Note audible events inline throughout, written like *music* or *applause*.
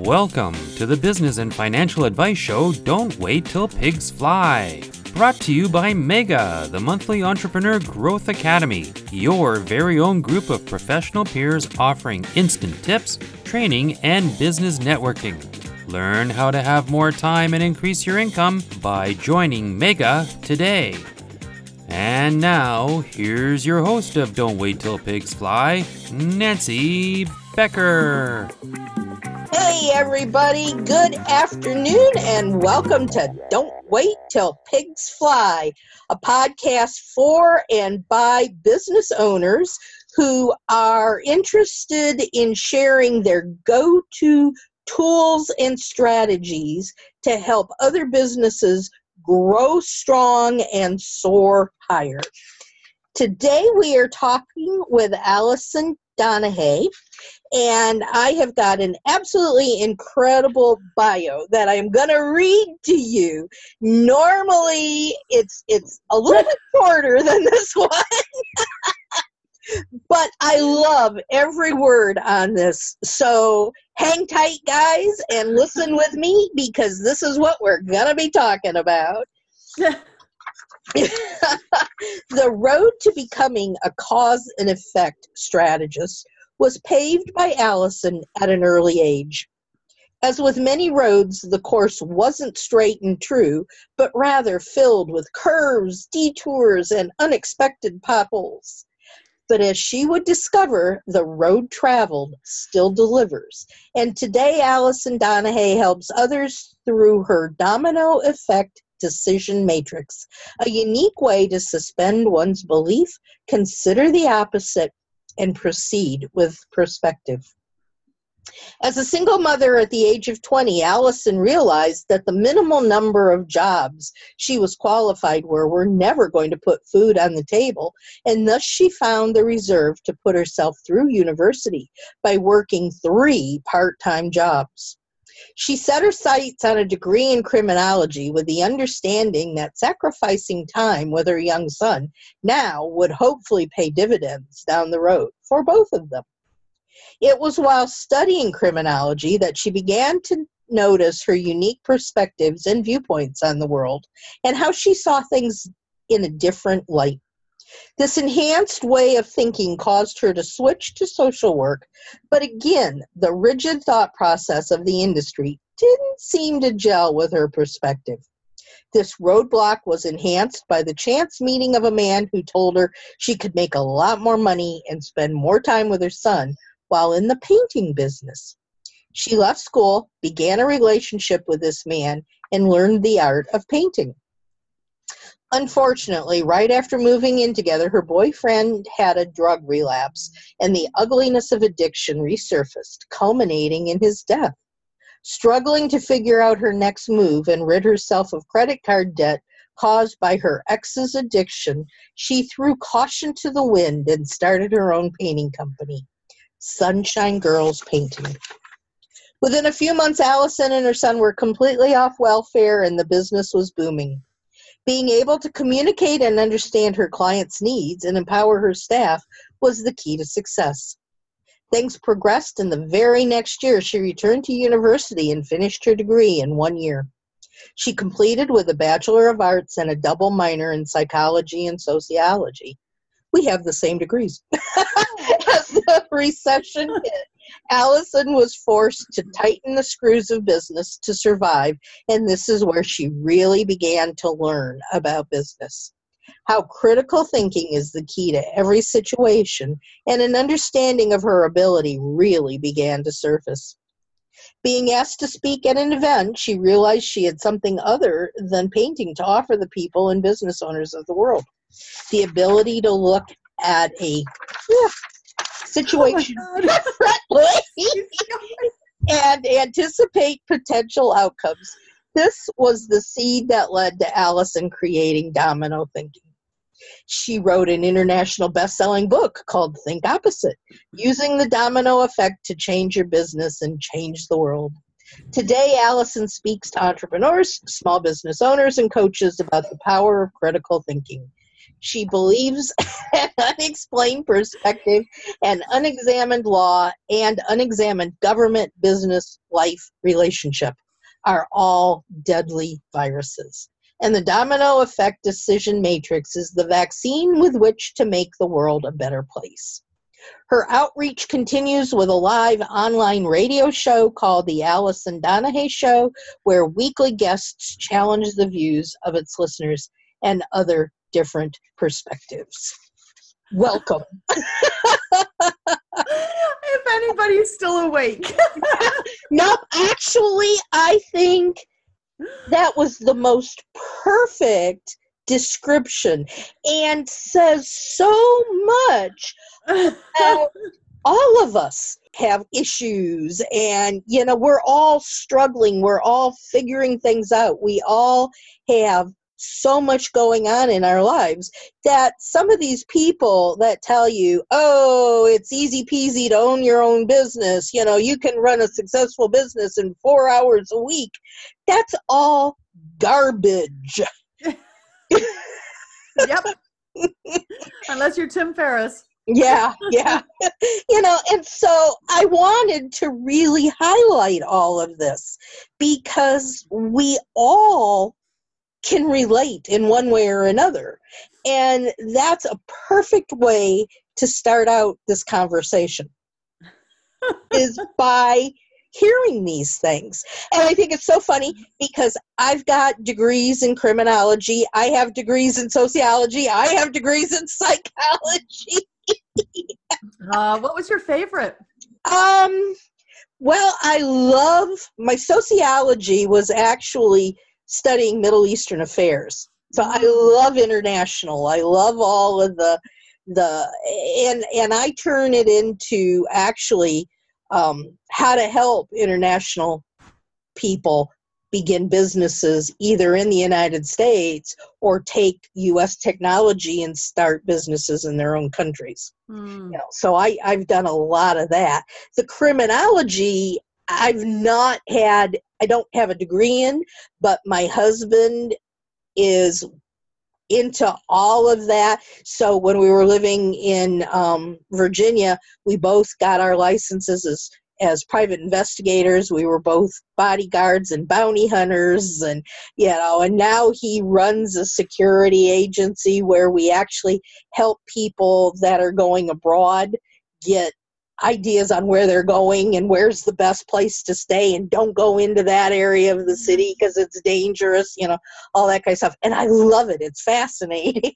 Welcome to the Business and Financial Advice Show Don't Wait Till Pigs Fly. Brought to you by Mega, the monthly entrepreneur growth academy, your very own group of professional peers offering instant tips, training, and business networking. Learn how to have more time and increase your income by joining Mega today. And now, here's your host of Don't Wait Till Pigs Fly, Nancy Becker. Hey, everybody, good afternoon, and welcome to Don't Wait Till Pigs Fly, a podcast for and by business owners who are interested in sharing their go to tools and strategies to help other businesses grow strong and soar higher. Today, we are talking with Allison Donahue, and I have got an absolutely incredible bio that I'm going to read to you. Normally, it's it's a little bit shorter than this *laughs* one. But I love every word on this. So hang tight, guys, and listen with me because this is what we're going to be talking about. *laughs* the road to becoming a cause and effect strategist was paved by Allison at an early age. As with many roads, the course wasn't straight and true, but rather filled with curves, detours, and unexpected potholes. But as she would discover, the road traveled still delivers. And today, Allison Donahue helps others through her domino effect decision matrix, a unique way to suspend one's belief, consider the opposite, and proceed with perspective. As a single mother at the age of 20, Allison realized that the minimal number of jobs she was qualified for were never going to put food on the table, and thus she found the reserve to put herself through university by working three part time jobs. She set her sights on a degree in criminology with the understanding that sacrificing time with her young son now would hopefully pay dividends down the road for both of them. It was while studying criminology that she began to notice her unique perspectives and viewpoints on the world and how she saw things in a different light. This enhanced way of thinking caused her to switch to social work, but again, the rigid thought process of the industry didn't seem to gel with her perspective. This roadblock was enhanced by the chance meeting of a man who told her she could make a lot more money and spend more time with her son while in the painting business. She left school, began a relationship with this man, and learned the art of painting. Unfortunately, right after moving in together, her boyfriend had a drug relapse, and the ugliness of addiction resurfaced, culminating in his death. Struggling to figure out her next move and rid herself of credit card debt caused by her ex's addiction, she threw caution to the wind and started her own painting company, Sunshine Girls Painting. Within a few months, Allison and her son were completely off welfare and the business was booming. Being able to communicate and understand her clients' needs and empower her staff was the key to success. Things progressed, and the very next year she returned to university and finished her degree in one year. She completed with a Bachelor of Arts and a double minor in psychology and sociology. We have the same degrees. *laughs* As the recession hit, Allison was forced to tighten the screws of business to survive, and this is where she really began to learn about business. How critical thinking is the key to every situation, and an understanding of her ability really began to surface. Being asked to speak at an event, she realized she had something other than painting to offer the people and business owners of the world the ability to look at a situation Oh *laughs* and anticipate potential outcomes. This was the seed that led to Allison creating domino thinking. She wrote an international best selling book called Think Opposite, using the domino effect to change your business and change the world. Today, Allison speaks to entrepreneurs, small business owners, and coaches about the power of critical thinking. She believes *laughs* an unexplained perspective and unexamined law and unexamined government, business, life relationship are all deadly viruses. And the domino effect decision matrix is the vaccine with which to make the world a better place. Her outreach continues with a live online radio show called The Allison Donahue Show, where weekly guests challenge the views of its listeners and other different perspectives. Welcome. *laughs* if anybody's still awake. *laughs* nope, actually, I think that was the most perfect description and says so much about all of us have issues and you know we're all struggling we're all figuring things out we all have so much going on in our lives that some of these people that tell you, oh, it's easy peasy to own your own business, you know, you can run a successful business in four hours a week, that's all garbage. *laughs* yep. Unless you're Tim Ferriss. Yeah, yeah. *laughs* you know, and so I wanted to really highlight all of this because we all can relate in one way or another. And that's a perfect way to start out this conversation *laughs* is by hearing these things. And I think it's so funny because I've got degrees in criminology, I have degrees in sociology, I have degrees in psychology. *laughs* uh, what was your favorite? Um well, I love my sociology was actually studying Middle Eastern affairs. So I mm. love international. I love all of the the and and I turn it into actually um, how to help international people begin businesses either in the United States or take U.S. technology and start businesses in their own countries. Mm. You know, so I, I've done a lot of that. The criminology I've not had, I don't have a degree in, but my husband is into all of that. So when we were living in um, Virginia, we both got our licenses as as private investigators. We were both bodyguards and bounty hunters, and you know. And now he runs a security agency where we actually help people that are going abroad get ideas on where they're going and where's the best place to stay and don't go into that area of the city because mm-hmm. it's dangerous you know all that kind of stuff. And i love it. It's fascinating.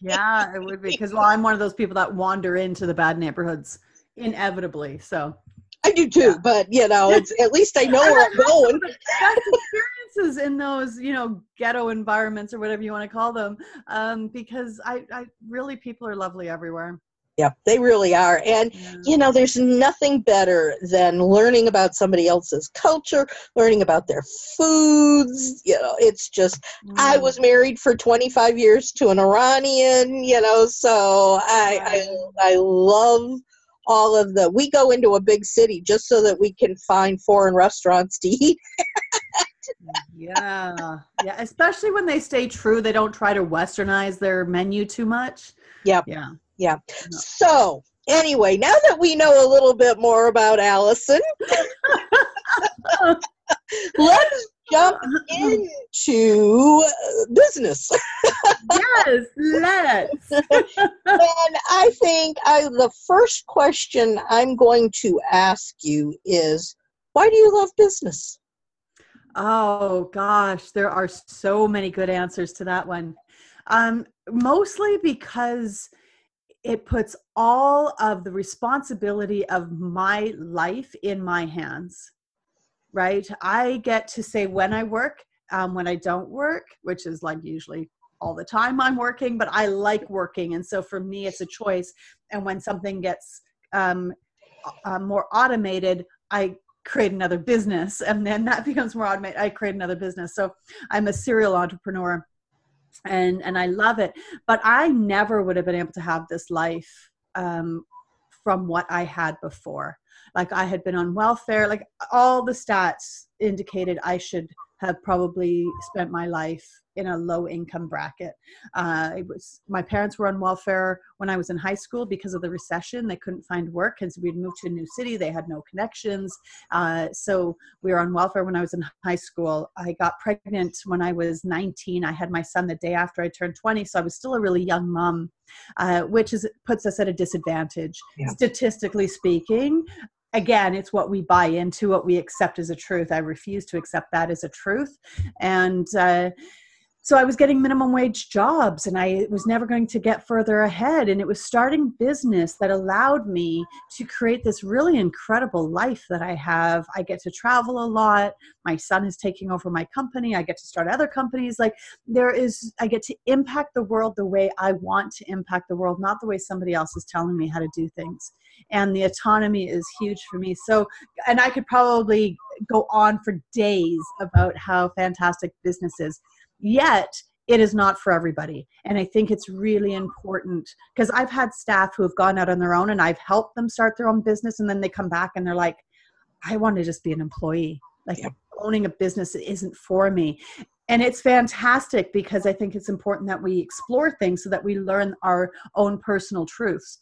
Yeah it would be because well i'm one of those people that wander into the bad neighborhoods inevitably so. I do too yeah. but you know *laughs* it's at least i know where i'm going. experiences in those you know ghetto environments or whatever you want to call them um, because I, I really people are lovely everywhere yeah, they really are. And, yeah. you know, there's nothing better than learning about somebody else's culture, learning about their foods. You know, it's just, mm. I was married for 25 years to an Iranian, you know, so I, I, I love all of the, we go into a big city just so that we can find foreign restaurants to eat. *laughs* yeah. Yeah. Especially when they stay true, they don't try to westernize their menu too much. Yep. Yeah yeah. So, anyway, now that we know a little bit more about Allison, *laughs* let's jump into business. yes, let's. *laughs* and I think I, the first question I'm going to ask you is why do you love business? Oh gosh, there are so many good answers to that one. Um, mostly because it puts all of the responsibility of my life in my hands right? I get to say when i work um, when i don't work which is like usually all the time i'm working but i like working. And so for me it's a choice. And when something gets um, uh, more automated i create another business. And then that *laughs* becomes more automated i create another business. So i'm a serial entrepreneur and and I love it. But I never would have been able to have this life um, from what I had before. Like I had been on welfare. Like all the stats indicated I should have probably spent my life in a low income bracket. Uh, it was my parents were on welfare when I was in high school because of the recession. They couldn't find work because we'd moved to a new city. They had no connections, uh, so we were on welfare when I was in high school. I got pregnant when I was 19. I had my son the day after I turned 20, so I was still a really young mom, uh, which is puts us at a disadvantage yeah. statistically speaking again it's what we buy into what we accept as a truth i refuse to accept that as a truth and uh, so I was getting minimum wage jobs and I was never going to get further ahead. And it was starting business that allowed me to create this really incredible life that I have. I get to travel a lot. My son is taking over my company. I get to start other companies. Like there is, I get to impact the world the way I want to impact the world, not the way somebody else is telling me how to do things. And the autonomy is huge for me. So, and I could probably go on for days about how fantastic business is Yet, it is not for everybody. And I think it's really important because I've had staff who have gone out on their own and I've helped them start their own business and then they come back and they're like, I want to just be an employee. Like yeah. owning a business isn't for me. And it's fantastic because I think it's important that we explore things so that we learn our own personal truths.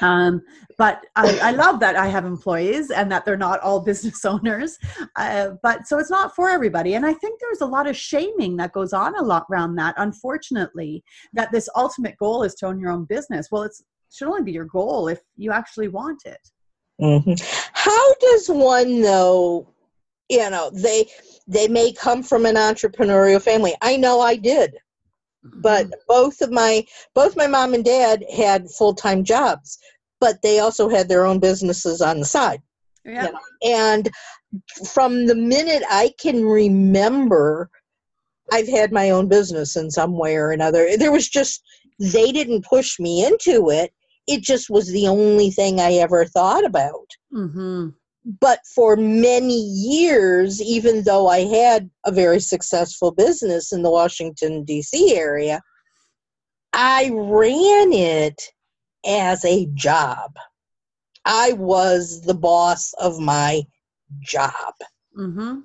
Um, but I, I, love that I have employees and that they're not all *laughs* business owners. Uh, but so it's not for everybody. And I think there's a lot of shaming that goes on a lot around that, unfortunately, that this ultimate goal is to own your own business. Well, it should only be your goal if you actually want it. Mm-hmm. How does one know? You know, they they may come from an entrepreneurial family. I know I did but mm-hmm. both of my both my mom and dad had full-time jobs but they also had their own businesses on the side yeah. You know? and from the minute i can remember i've had my own business in some way or another there was just they didn't push me into it it just was the only thing i ever thought about mm-hmm but for many years, even though I had a very successful business in the Washington, D.C. area, I ran it as a job. I was the boss of my job. Mm-hmm.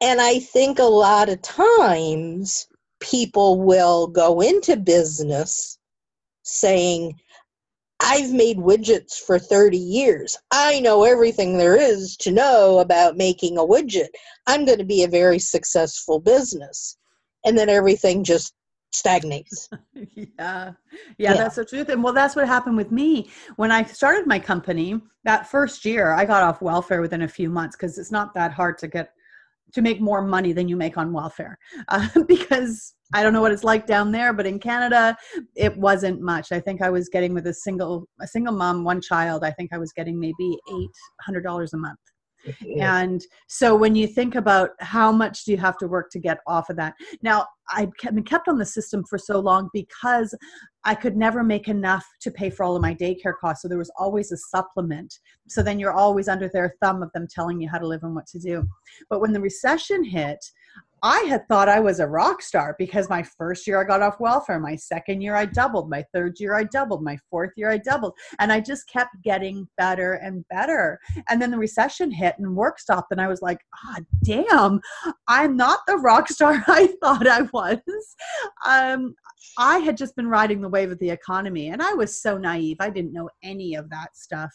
And I think a lot of times people will go into business saying, I've made widgets for 30 years. I know everything there is to know about making a widget. I'm going to be a very successful business. And then everything just stagnates. *laughs* yeah. yeah. yeah. that's the truth. And well, that's what happened with me. When I started my company, that first year, I got off welfare within a few months because it's not that hard to get to make more money than you make on welfare *laughs* uh, because I don't know what it's like down there, but in Canada, it wasn't much. I think I was getting with a single a single mom, one child. I think I was getting maybe eight hundred dollars a month. And so when you think about how much do you have to work to get off of that? Now, I've been kept on the system for so long because I could never make enough to pay for all of my daycare costs. So there was always a supplement. So then you're always under their thumb of them telling you how to live and what to do. But when the recession hit, I had thought I was a rock star because my first year I got off welfare, my second year I doubled, my third year I doubled, my fourth year I doubled, and I just kept getting better and better. And then the recession hit and work stopped, and I was like, ah, oh, damn, I'm not the rock star *laughs* I thought I was. Um, I had just been riding the wave of the economy, and I was so naive. I didn't know any of that stuff.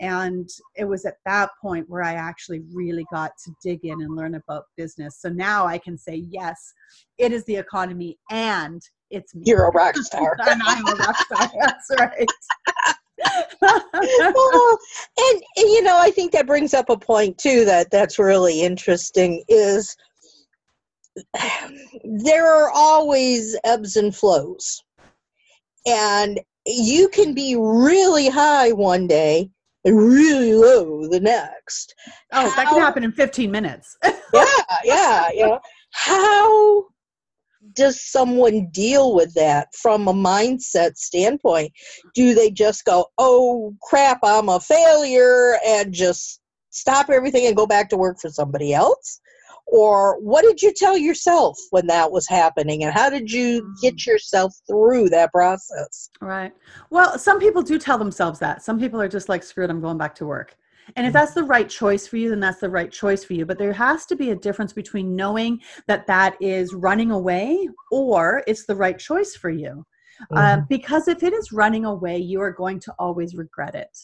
And it was at that point where I actually really got to dig in and learn about business. So now I can say, yes, it is the economy and it's me. You're a rock *laughs* star. and I'm a rock star. That's right. *laughs* well, and, and you know, I think that brings up a point too that that's really interesting is *sighs* there are always ebbs and flows. And you can be really high one day and really low the next. Oh, how, that can happen in 15 minutes. *laughs* yeah, yeah, yeah. How does someone deal with that from a mindset standpoint? Do they just go, oh crap, I'm a failure, and just stop everything and go back to work for somebody else? Or what did you tell yourself when that was happening? And how did you get mm. yourself through that process? Right. Well, some people do tell themselves that. Some people are just like, screw it, I'm going back to work. And if that's the right choice for you, then that's the right choice for you. But there has to be a difference between knowing that that is running away or it's the right choice for you. Uh, mm-hmm. Because if it is running away, you are going to always regret it.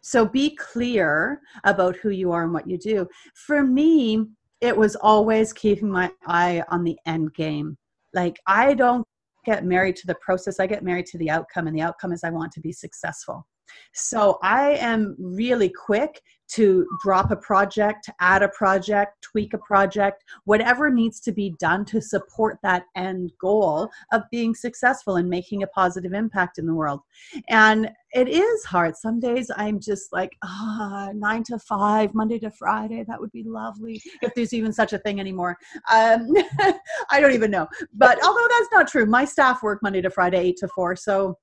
So be clear about who you are and what you do. For me, it was always keeping my eye on the end game. Like, I don't get married to the process, I get married to the outcome, and the outcome is I want to be successful. So I am really quick to drop a project, add a project, tweak a project, whatever needs to be done to support that end goal of being successful and making a positive impact in the world. And it is hard. Some days I'm just like, ah, oh, nine to five, Monday to Friday. That would be lovely if there's even such a thing anymore. Um, *laughs* I don't even know. But although that's not true, my staff work Monday to Friday, eight to four. So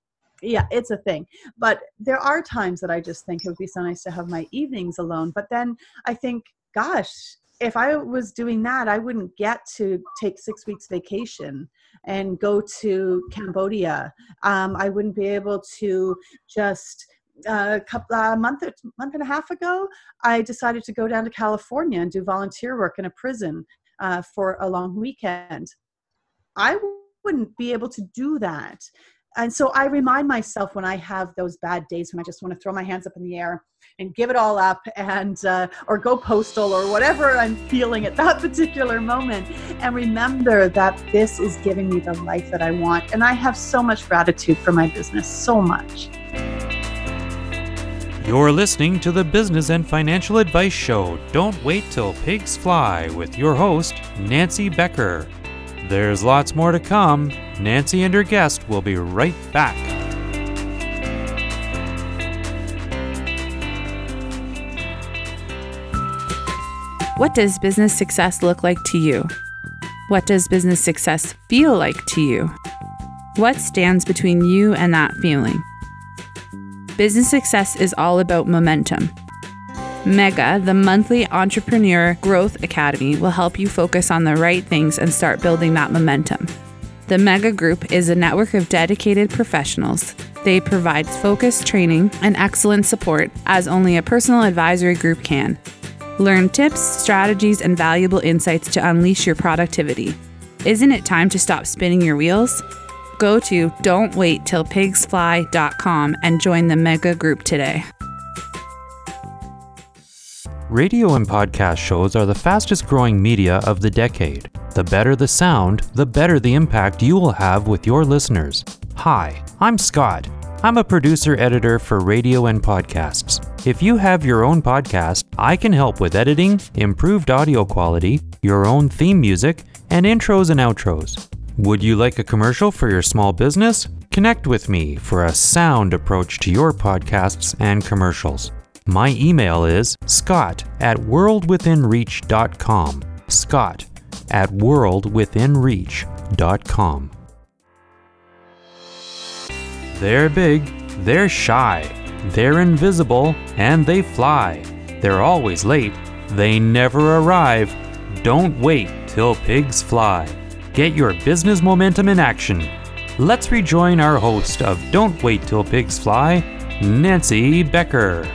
yeah, it's a thing. But there are times that I just think it would be so nice to have my evenings alone. But then I think, gosh, if I was doing that, I wouldn't get to take six weeks vacation and go to Cambodia. Um, I wouldn't be able to just a couple a month month and a half ago i decided to go down to california and do volunteer work in a prison uh, for a long weekend i wouldn't be able to do that and so I remind myself when I have those bad days when I just want to throw my hands up in the air and give it all up and uh, or go postal or whatever I'm feeling at that *laughs* particular moment and remember that this is giving me the life that I want and I have so much gratitude for my business so much. You're listening to the Business and Financial Advice Show. Don't wait till pigs fly with your host, Nancy Becker. There's lots more to come. Nancy and her guest will be right back. What does business success look like to you? What does business success feel like to you? What stands between you and that feeling? Business success is all about momentum. Mega, the monthly entrepreneur growth academy, will help you focus on the right things and start building that momentum. The Mega Group is a network of dedicated professionals. They provide focused training and excellent support as only a personal advisory group can. Learn tips, strategies, and valuable insights to unleash your productivity. Isn't it time to stop spinning your wheels? Go to don'twaittillpigsfly.com and join the Mega Group today. Radio and podcast shows are the fastest growing media of the decade. The better the sound, the better the impact you will have with your listeners. Hi, I'm Scott. I'm a producer editor for radio and podcasts. If you have your own podcast, I can help with editing, improved audio quality, your own theme music, and intros and outros. Would you like a commercial for your small business? Connect with me for a sound approach to your podcasts and commercials. My email is scott at worldwithinreach.com. Scott at worldwithinreach.com. They're big, they're shy, they're invisible, and they fly. They're always late, they never arrive. Don't wait till pigs fly. Get your business momentum in action. Let's rejoin our host of Don't Wait Till Pigs Fly, Nancy Becker.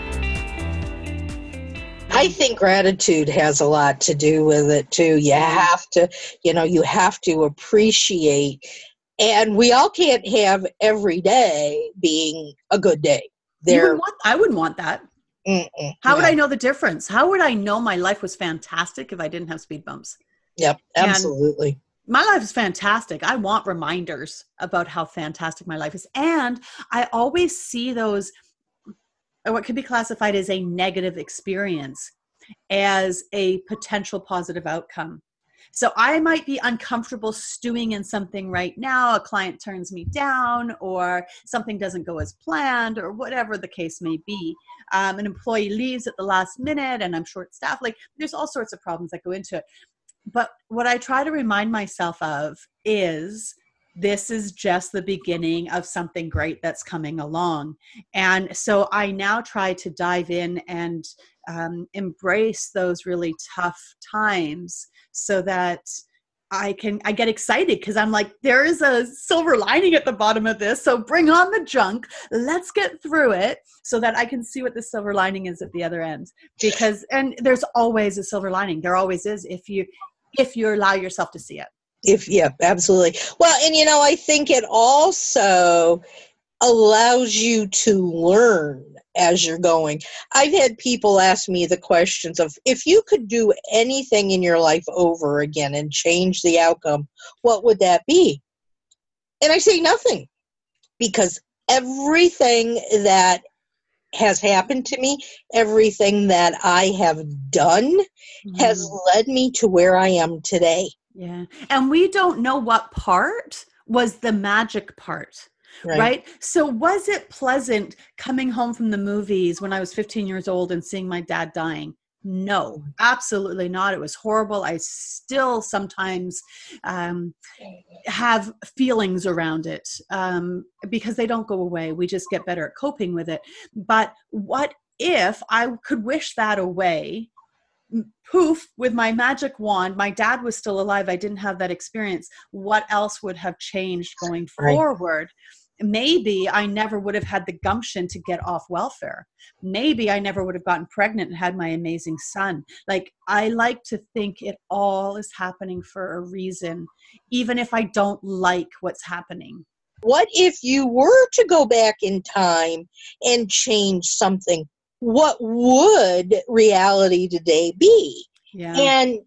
I think gratitude has a lot to do with it too. You have to, you know, you have to appreciate, and we all can't have every day being a good day. There, want, I wouldn't want that. Mm-mm, How would I know the difference? How would I know my life was fantastic if I didn't have speed bumps? Yep, absolutely. And my life is fantastic. I want reminders about how fantastic my life is. And I always see those or what could be classified as a negative experience as a potential positive outcome. So I might be uncomfortable stewing in something right now. A client turns me down, or something doesn't go as planned, or whatever the case may be. Um, an employee leaves at the last minute, and I'm short staffed. Like there's all sorts of problems that go into it. But what I try to remind myself of is this is just the beginning of something great that's coming along. And so I now try to dive in and um, embrace those really tough times so that I can I get excited because I'm like there is a silver lining at the bottom of this so bring on the junk. Let's get through it so that I can see what the silver lining is at the other end. Because and there's always a silver lining. There always is if you if you allow yourself to see it if yeah absolutely. Well and you know i think it also allows you to learn as you're going. I've had people ask me the questions of if you could do anything in your life over again and change the outcome what would that be? And i say nothing because everything that has happened to me everything that i have done has Mm. led me to where i am today yeah and we don't know what part was the magic part right. So, was it pleasant coming home from the movies when I was 15 years old and seeing my dad dying? No, absolutely not. It was horrible. I still sometimes um, have feelings around it um, because they don't go away. We just get better at coping with it. But what if I could wish that away? Poof, with my magic wand, my dad was still alive. I didn't have that experience. What else would have changed going Right. forward? maybe I never would have had the gumption to get off welfare. Maybe I never would have gotten pregnant and had my amazing son. Like, I like to think it all is happening for a reason, even if I don't like what's happening. What if you were to go back in time and change something? What would reality today be? Yeah. And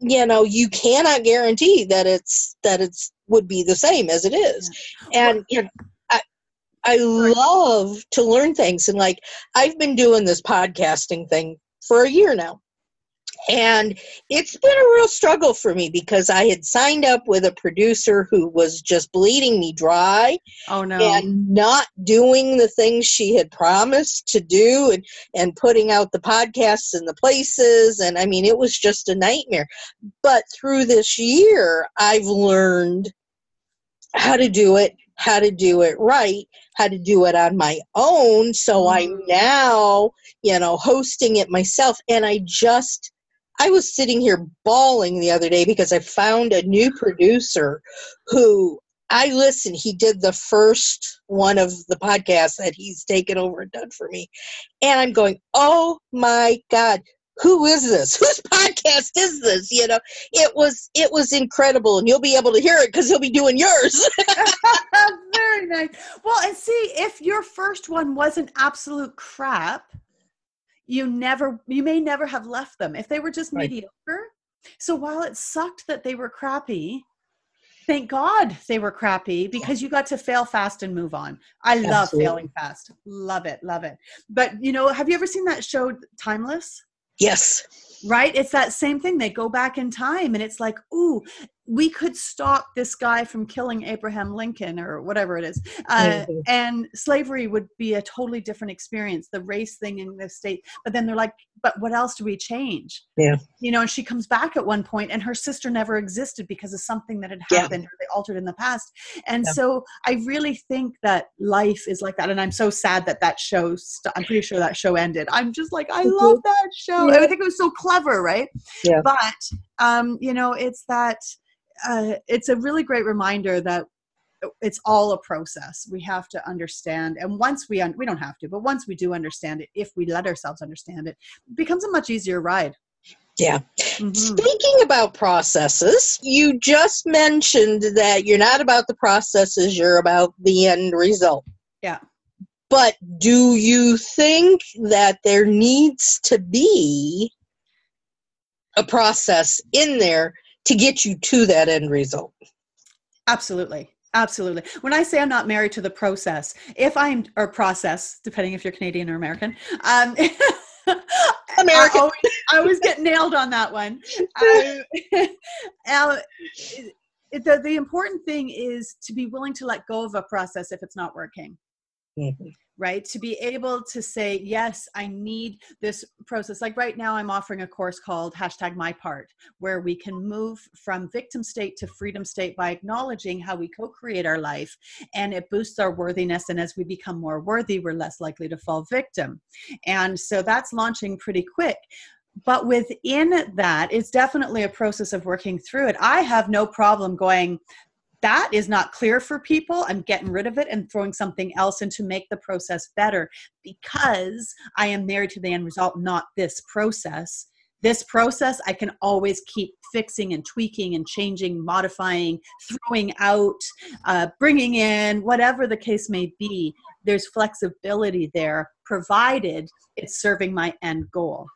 you know, you cannot guarantee that it's that it's would be the same as it is. And you know, I I love to learn things and like I've been doing this podcasting thing for a year now. And it's been a real struggle for me because I had signed up with a producer who was just bleeding me dry oh, no. and not doing the things she had promised to do and, and putting out the podcasts in the places. And I mean, it was just a nightmare. But through this year, I've learned how to do it, how to do it right, how to do it on my own. So I'm Mm. now, you know, hosting it myself. And I just, I was sitting here bawling the other day because I found a new producer who I listened. He did the first one of the podcasts that he's taken over and done for me. And I'm going, oh my God, who is this? *laughs* Whose podcast is this? You know, it was it was incredible, and you'll be able to hear it because he'll be doing yours. *laughs* *laughs* Very nice. Well, and see, if your first one wasn't absolute crap, you never, you may never have left them. If they were just Right. mediocre. So while it sucked that they were crappy, thank God they were crappy because you got to fail fast and move on. I love Absolutely. failing fast. Love it. Love it. But, you know, have you ever seen that show, Timeless? yes, right it's that same thing they go back in time and it's like ooh we could stop this guy from killing abraham lincoln or whatever it is uh, Mhm. and slavery would be a totally different experience the race thing in the state but then they're like but what else do we change Yeah. you know and she comes back at one point and her sister never existed because of something that had Yeah. happened or they altered in the past and Yeah. so i really think that life is like that and i'm so sad that that show st- i'm pretty sure that show ended i'm just like i Mhm. love that show Yeah. i think it was so clever right Yeah. but um you know it's that uh it's a really great reminder that it's all a process we have to understand and once we un- we don't have to but once we do understand it if we let ourselves understand it, it becomes a much easier ride yeah. Mhm. Speaking about processes, you just mentioned that you're not about the processes, you're about the end result. Yeah. But do you think that there needs to be a process in there to get you to that end result? Absolutely. Absolutely. When I say I'm not married to the process, if I'm or process, depending if you're Canadian or American, um, *laughs* American. I always, I always get nailed on that one. *laughs* Um, uh, *laughs* the, the important thing is to be willing to let go of a process if it's not working Mhm. Right? To be able to say yes i need this process. Like right now i'm offering a course called hashtag my part where we can move from victim state to freedom state by acknowledging how we co-create our life and it boosts our worthiness and as we become more worthy we're less likely to fall victim. And so that's launching pretty quick. But within that, it's definitely a process of working through it. I have no problem going, that is not clear for people. I'm getting rid of it and throwing something else in to make the process better because I am married to the end result, not this process. This process I can always keep fixing and tweaking and changing, modifying, throwing out, uh, bringing in, whatever the case may be. There's flexibility there, provided it's serving my end goal.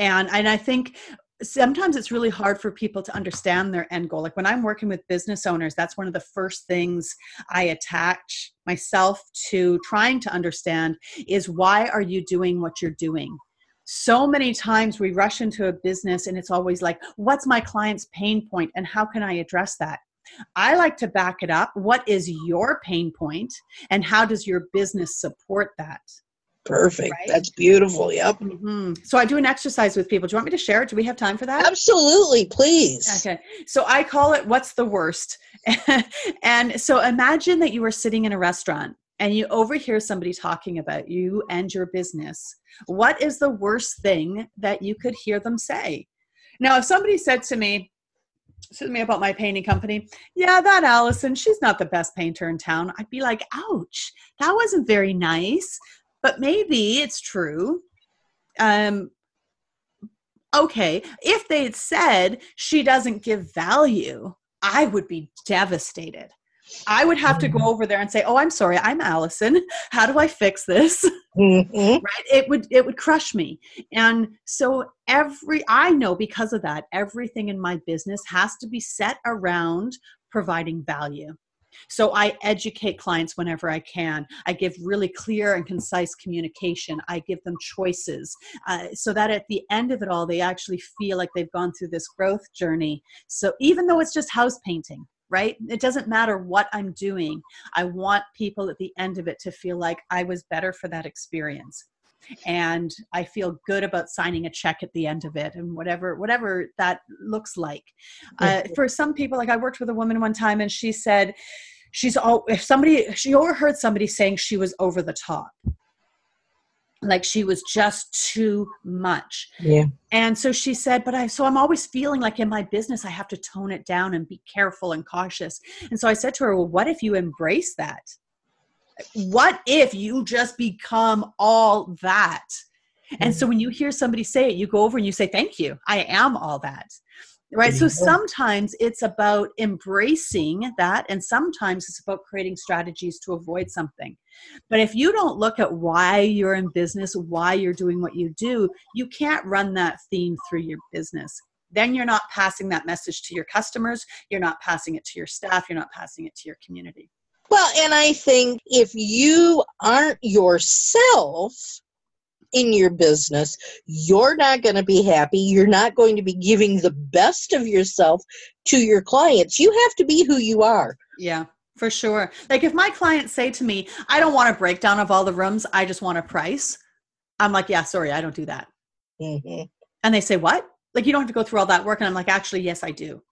And, and I think sometimes it's really hard for people to understand their end goal. Like when I'm working with business owners, that's one of the first things I attach myself to trying to understand is why are you doing what you're doing? So many times we rush into a business and it's always like, what's my client's pain point and how can I address that? I like to back it up. What is your pain point and how does your business support that? Perfect. Right? That's beautiful. Yep. Mm-hmm. So I do an exercise with people. Do you want me to share it? Do we have time for that? Absolutely, please. Okay. So I call it what's the worst? *laughs* and so imagine that you are sitting in a restaurant and you overhear somebody talking about you and your business. What is the worst thing that you could hear them say? Now, if somebody said to me, said to me about my painting company, yeah, that Allison, she's not the best painter in town. I'd be like, ouch, that wasn't very nice but maybe it's true. Um, okay, if they had said she doesn't give value, I would be devastated. I would have to go mm-hmm. over there and say, "Oh, I'm sorry, I'm Allison. How do I fix this?" *laughs* Mm-hmm. right? It would it would crush me. And so every I know because of that, everything in my business has to be set around providing value. So I educate clients whenever I can. I give really clear and concise communication. I give them choices uh, so that at the end of it all, they actually feel like they've gone through this growth journey. So even though it's just house painting, right? It doesn't matter what I'm doing. I want people at the end of it to feel like I was better for that experience and i feel good about signing a check at the end of it and whatever whatever that looks like. Uh, for some people like i worked with a woman one time and she said she's all if somebody she overheard somebody saying she was over the top. Like she was just too much. Yeah. And so she said but i so i'm always feeling like in my business i have to tone it down and be careful and cautious. And so i said to her well what if you embrace that what if you just become all that? And so mm-hmm. when you hear somebody say it, you go over and you say, Thank you. I am all that. Right. So mm-hmm. sometimes it's about embracing that, and sometimes it's about creating strategies to avoid something. But if you don't look at why you're in business, why you're doing what you do, you can't run that theme through your business. Then you're not passing that message to your customers, you're not passing it to your staff, you're not passing it to your community. Well, and I think if you aren't yourself in your business, you're not going to be happy. You're not going to be giving the best of yourself to your clients. You have to be who you are. Yeah. For sure. Like if my clients say to me, I don't want a breakdown of all the rooms, I just want a price. I'm like, yeah, sorry, I don't do that. Mm-hmm. And they say, what? Like you don't have to go through all that work. And I'm like, actually, yes, I do.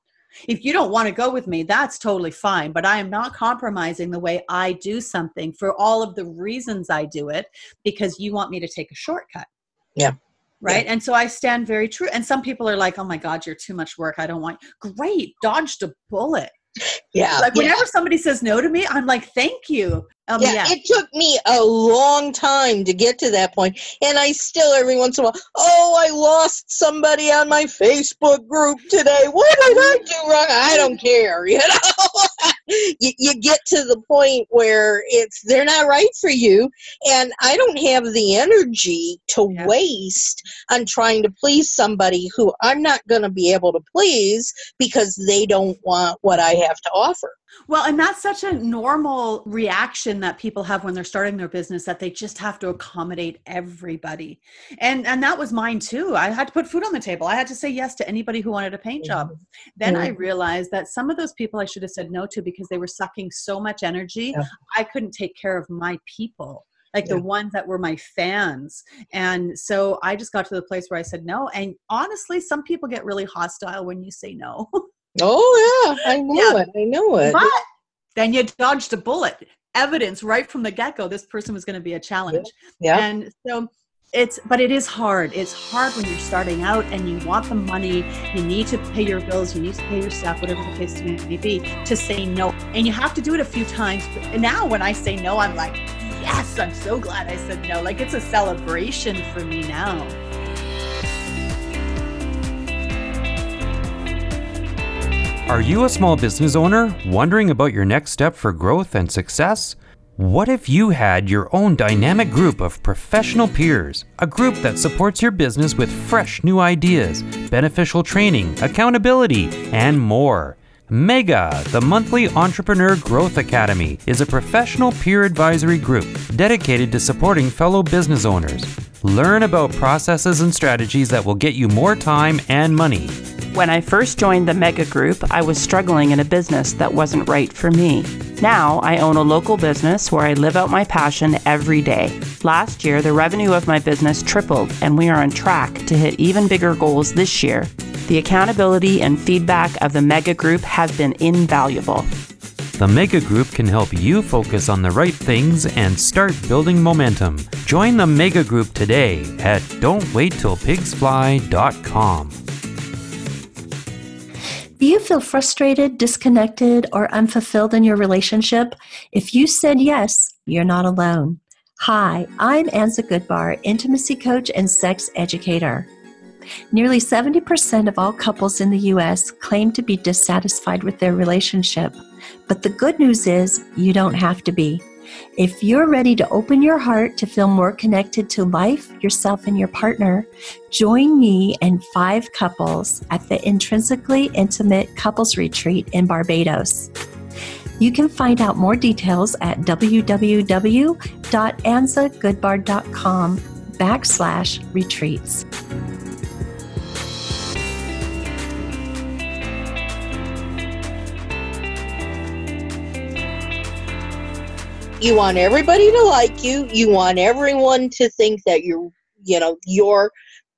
If you don't want to go with me, that's totally fine. But I am not compromising the way I do something for all of the reasons I do it because you want me to take a shortcut. Yeah. Right. Yeah. And so I stand very true. And some people are like, oh my God, you're too much work. I don't want. Great. Dodged a bullet. Yeah. Like whenever yeah. somebody says no to me, I'm like, thank you. Um, yeah, yeah, it took me a long time to get to that point, and I still every once in a while, oh, I lost somebody on my Facebook group today. What did I do wrong? I don't care. *laughs* You know, you, you get to the point where it's they're not right for you, and I don't have the energy to yeah. waste on trying to please somebody who I'm not going to be able to please because they don't want what I have to offer. Well, and that's such a normal reaction that people have when they're starting their business that they just have to accommodate everybody. And and that was mine too. I had to put food on the table. I had to say yes to anybody who wanted a paint job. Mm-hmm. Then mm-hmm. I realized that some of those people I should have said no to because they were sucking so much energy. Yeah. I couldn't take care of my people like yeah. the ones that were my fans. And so I just got to the place where I said no. And honestly, some people get really hostile when you say no. *laughs* Oh yeah, I know yeah. it. I know it. But then you dodged a bullet. Evidence right from the get go. This person was going to be a challenge. Yeah. And so it's but it is hard it's hard when you're starting out and you want the money you need to pay your bills you need to pay your staff whatever the case may be to say no and you have to do it a few times and now when i say no i'm like yes i'm so glad i said no like it's a celebration for me now Are you a small business owner wondering about your next step for growth and success? What if you had your own dynamic group of professional peers? A group that supports your business with fresh new ideas, beneficial training, accountability, and more. Mega, the monthly Entrepreneur Growth Academy, is a professional peer advisory group dedicated to supporting fellow business owners. Learn about processes and strategies that will get you more time and money. When I first joined the Mega Group, I was struggling in a business that wasn't right for me. Now I own a local business where I live out my passion every day. Last year, the revenue of my business tripled, and we are on track to hit even bigger goals this year. The accountability and feedback of the Mega Group have been invaluable. The Mega Group can help you focus on the right things and start building momentum. Join the Mega Group today at don'twaittilpigsfly.com. Do you feel frustrated, disconnected, or unfulfilled in your relationship? If you said yes, you're not alone. Hi, I'm Anza Goodbar, intimacy coach and sex educator. Nearly 70% of all couples in the U.S. claim to be dissatisfied with their relationship. But the good news is, you don't have to be. If you're ready to open your heart to feel more connected to life, yourself, and your partner, join me and five couples at the Intrinsically Intimate Couples Retreat in Barbados. You can find out more details at www.anzagoodbar.com backslash retreats. You want everybody to like you. You want everyone to think that you're you know you're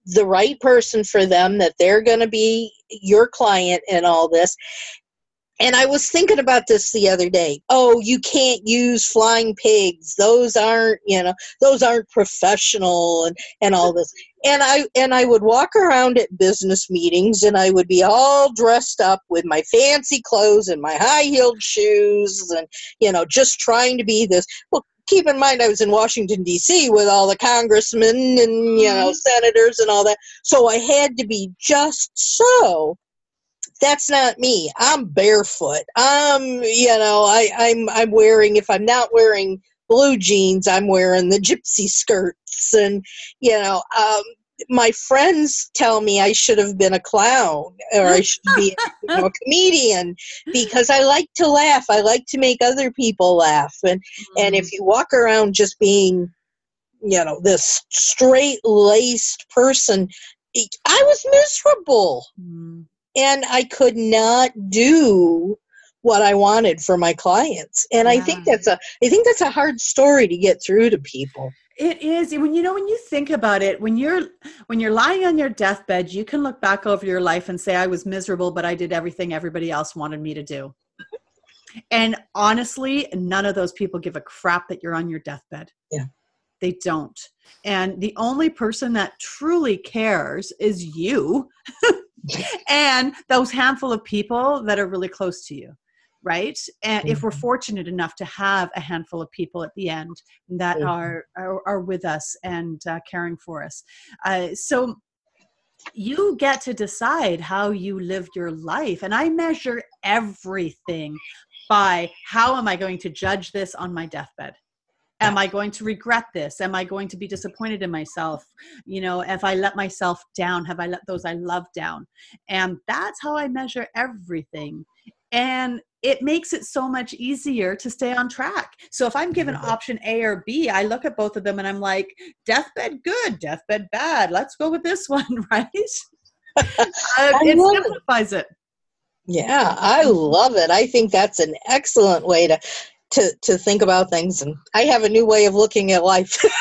the right person for them that they're going to be your client and all this and I was thinking about this the other day. Oh, you can't use flying pigs. Those aren't, you know, those aren't professional and, and all this. And I and I would walk around at business meetings and I would be all dressed up with my fancy clothes and my high-heeled shoes and you know, just trying to be this. Well, keep in mind I was in Washington D.C. with all the congressmen and you know mm-hmm. senators and all that, so I had to be just so that's not me. I'm barefoot. I'm, you know, I, I'm I'm wearing if I'm not wearing blue jeans, I'm wearing the gypsy skirts, and you know, um, my friends tell me I should have been a clown or I should be you know, a *laughs* comedian because I like to laugh. I like to make other people laugh, and mm-hmm. and if mm. you walk around just being, you know, this straight laced person, I was miserable. Mm and I could not do what I wanted for my clients. And yeah. I think that's a I think that's a hard story to get through to people. It is. When you know when you think about it, when you're when you're lying on your deathbed, you can look back over your life and say I was miserable, but I did everything everybody else wanted me to do. and honestly, none of those people give a crap that you're on your deathbed. Yeah. They don't. And the only person that truly cares is you. *laughs* *laughs* and those handful of people that are really close to you right and if we're mm-hmm. fortunate enough to have a handful of people at the end that mm-hmm. are, are, are with us and uh, caring for us uh, so you get to decide how you live your life and i measure everything by how am i going to judge this on my deathbed am i going to regret this? Am i going to be disappointed in myself? You know if i let myself down? Have i let those i love down? And that's how i measure everything. And it makes it so much easier to stay on track. So if i'm given option a or b i look at both of them and i'm like deathbed good deathbed bad. Let's go with this *laughs* one right? *laughs* Uh, it simplifies it. it. Yeah, I love it. I think that's an excellent way to to to think about things and i have a new way of looking at life *laughs*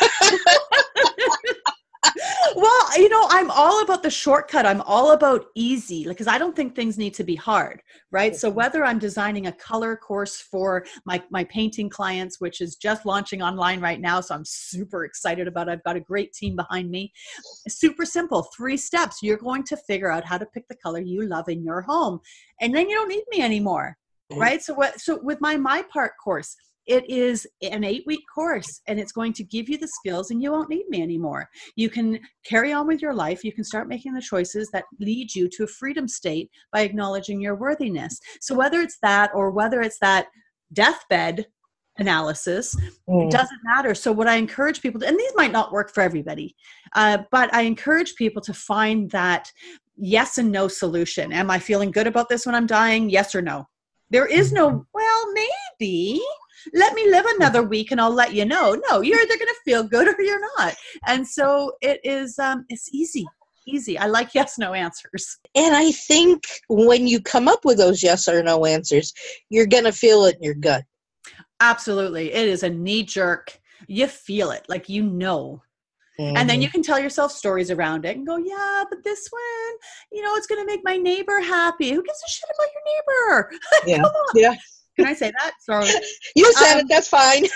well you know, I'm all about the shortcut. I'm all about easy because I don't think things need to be hard, right? So mm-hmm. whether I'm designing a color course for my my painting clients, which is just launching online right now, so I'm super excited about. It. I've got a great team behind me. Super simple, three steps. You're going to figure out how to pick the color you love in your home, and then you don't need me anymore, right? So what? So with my my part course it is an eight week course and it's going to give you the skills and you won't need me anymore. You can carry on with your life. You can start making the choices that lead you to a freedom state by acknowledging your worthiness. So whether it's that or whether it's that deathbed analysis mm. it doesn't matter. So what i encourage people to and these might not work for everybody uh, but i encourage people to find that yes and no solution. Am i feeling good about this when i'm dying? Yes or no there is no well maybe let me live another week and I'll let you know. No, you're either going to feel good or you're not. And so it is, um, it's easy, easy. I like yes, no answers. And I think when you come up with those yes or no answers, you're going to feel it in your gut. Absolutely. It is a knee jerk. You feel it, like you know. Mm-hmm. And then mm-hmm. you can tell yourself stories around it and go, yeah, but this one, you know, it's going to make my neighbor happy. Who gives a shit about your neighbor? *laughs* Yeah. yeah. Can I say that? Sorry. *laughs* you said um, it. That's fine. *laughs*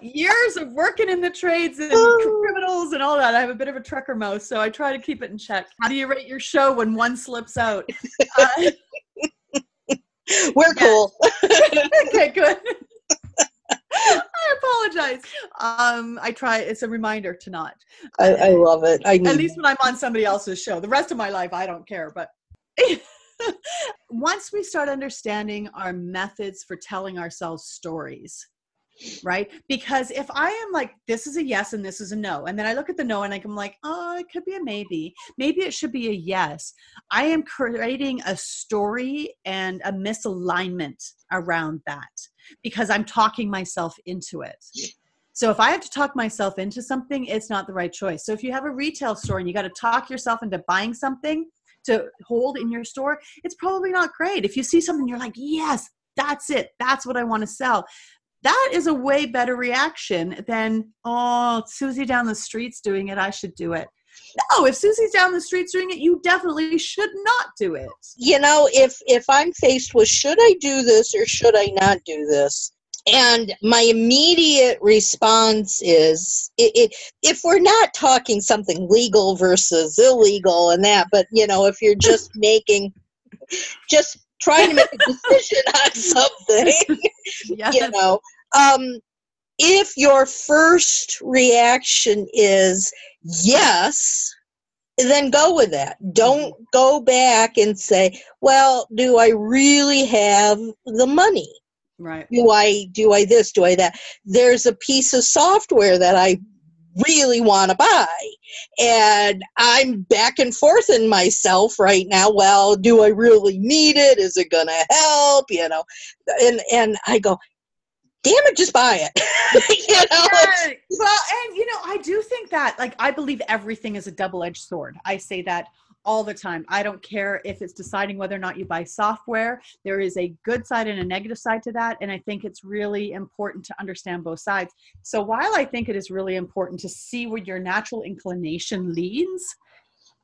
years of working in the trades and *sighs* criminals and all that. I have a bit of a trucker mouth, so I try to keep it in check. How do you rate your show when one slips out? Uh, We're cool. okay, good. *laughs* I apologize. Um, I try. It's a reminder to not. I, I love it. I at least when I'm on somebody else's show. The rest of my life, I don't care. But *laughs* once we start understanding our methods for telling ourselves stories, right? Because if I am like, this is a yes and this is a no, and then I look at the no and I'm like, oh, it could be a maybe. Maybe it should be a yes. I am creating a story and a misalignment around that because I'm talking myself into it. So if I have to talk myself into something, it's not the right choice. So if you have a retail store and you got to talk yourself into buying something, to hold in your store, it's probably not great. If you see something, you're like, yes, that's it. That's what I want to sell. That is a way better reaction than, oh, Susie down the street's doing it. I should do it. No, if Susie's down the street doing it, you definitely should not do it. You know, if if I'm faced with should I do this or should I not do this, and my immediate response is it, it, if we're not talking something legal versus illegal and that, but you know, if you're just *laughs* making, just trying to make a decision *laughs* on something, yes. you know, um, if your first reaction is yes, then go with that. Don't mm-hmm. go back and say, well, do I really have the money? right. Do i do i this do i that? There's a piece of software that i really want to buy and i'm back and forth in myself right now well do i really need it? Is it gonna help? You know and and i go damn it just buy it *laughs* you know well and you know i do think that like i believe everything is a double-edged sword i say that all the time. I don't care if it's deciding whether or not you buy software. There is a good side and a negative side to that. And I think it's really important to understand both sides. So while I think it is really important to see where your natural inclination leans,